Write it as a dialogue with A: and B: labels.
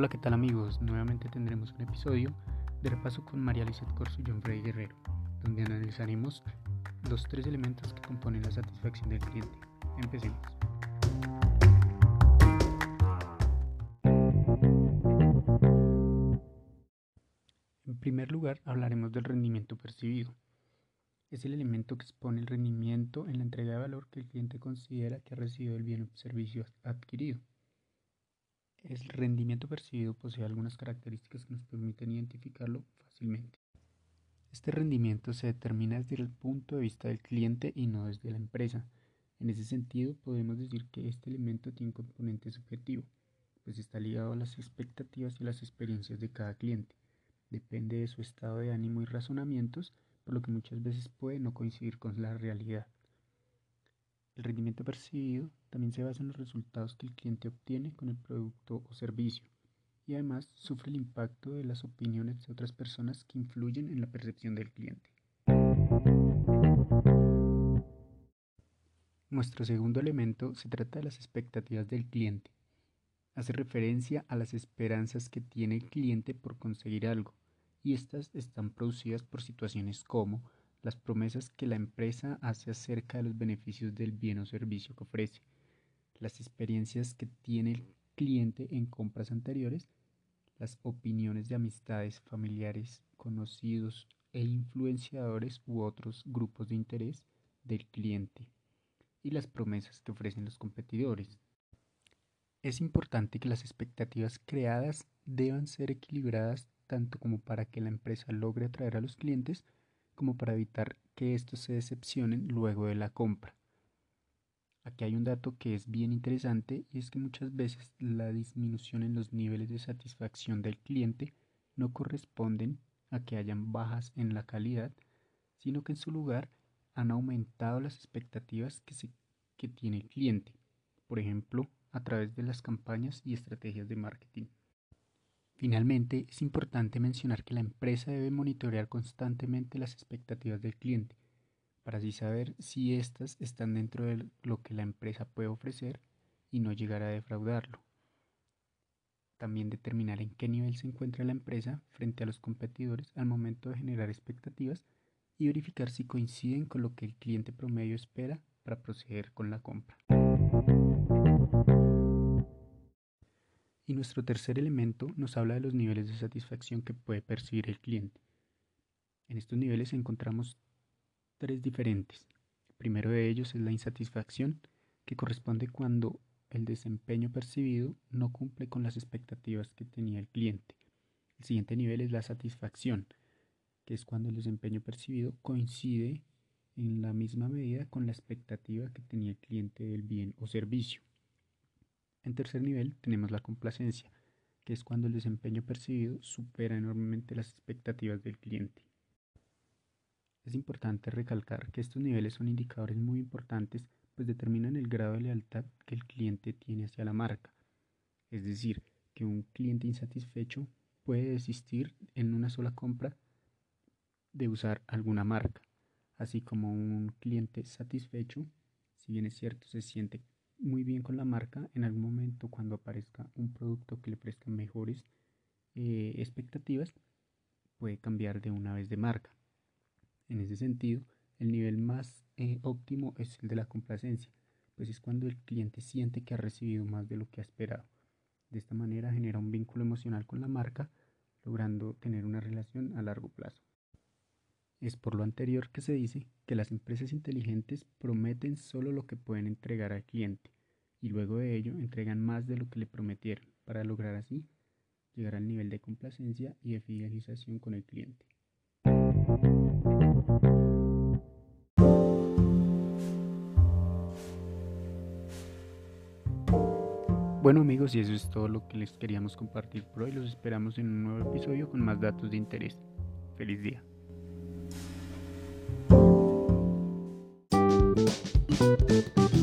A: Hola, ¿qué tal amigos? Nuevamente tendremos un episodio de repaso con María Lizeth Corso y John Freddy Guerrero, donde analizaremos los tres elementos que componen la satisfacción del cliente. Empecemos. En primer lugar, hablaremos del rendimiento percibido. Es el elemento que expone el rendimiento en la entrega de valor que el cliente considera que ha recibido el bien o servicio adquirido. El rendimiento percibido posee algunas características que nos permiten identificarlo fácilmente. Este rendimiento se determina desde el punto de vista del cliente y no desde la empresa. En ese sentido, podemos decir que este elemento tiene un componente subjetivo, pues está ligado a las expectativas y las experiencias de cada cliente. Depende de su estado de ánimo y razonamientos, por lo que muchas veces puede no coincidir con la realidad. El rendimiento percibido también se basa en los resultados que el cliente obtiene con el producto o servicio y además sufre el impacto de las opiniones de otras personas que influyen en la percepción del cliente. Nuestro segundo elemento se trata de las expectativas del cliente. Hace referencia a las esperanzas que tiene el cliente por conseguir algo y estas están producidas por situaciones como las promesas que la empresa hace acerca de los beneficios del bien o servicio que ofrece, las experiencias que tiene el cliente en compras anteriores, las opiniones de amistades, familiares, conocidos e influenciadores u otros grupos de interés del cliente y las promesas que ofrecen los competidores. Es importante que las expectativas creadas deban ser equilibradas tanto como para que la empresa logre atraer a los clientes como para evitar que estos se decepcionen luego de la compra. Aquí hay un dato que es bien interesante y es que muchas veces la disminución en los niveles de satisfacción del cliente no corresponden a que hayan bajas en la calidad, sino que en su lugar han aumentado las expectativas que, que tiene el cliente, por ejemplo, a través de las campañas y estrategias de marketing. Finalmente, es importante mencionar que la empresa debe monitorear constantemente las expectativas del cliente, para así saber si éstas están dentro de lo que la empresa puede ofrecer y no llegar a defraudarlo. También determinar en qué nivel se encuentra la empresa frente a los competidores al momento de generar expectativas y verificar si coinciden con lo que el cliente promedio espera para proceder con la compra. Y nuestro tercer elemento nos habla de los niveles de satisfacción que puede percibir el cliente. En estos niveles encontramos tres diferentes. El primero de ellos es la insatisfacción, que corresponde cuando el desempeño percibido no cumple con las expectativas que tenía el cliente. El siguiente nivel es la satisfacción, que es cuando el desempeño percibido coincide en la misma medida con la expectativa que tenía el cliente del bien o servicio. En tercer nivel tenemos la complacencia, que es cuando el desempeño percibido supera enormemente las expectativas del cliente. Es importante recalcar que estos niveles son indicadores muy importantes pues determinan el grado de lealtad que el cliente tiene hacia la marca. Es decir, que un cliente insatisfecho puede desistir en una sola compra de usar alguna marca, así como un cliente satisfecho, si bien es cierto, se siente muy bien con la marca, en algún momento cuando aparezca un producto que le ofrezca mejores eh, expectativas, puede cambiar de una vez de marca. En ese sentido, el nivel más eh, óptimo es el de la complacencia, pues es cuando el cliente siente que ha recibido más de lo que ha esperado. De esta manera genera un vínculo emocional con la marca, logrando tener una relación a largo plazo. Es por lo anterior que se dice que las empresas inteligentes prometen solo lo que pueden entregar al cliente y luego de ello entregan más de lo que le prometieron para lograr así llegar al nivel de complacencia y de fidelización con el cliente. Bueno amigos, y eso es todo lo que les queríamos compartir por hoy. Los esperamos en un nuevo episodio con más datos de interés. Feliz día. Música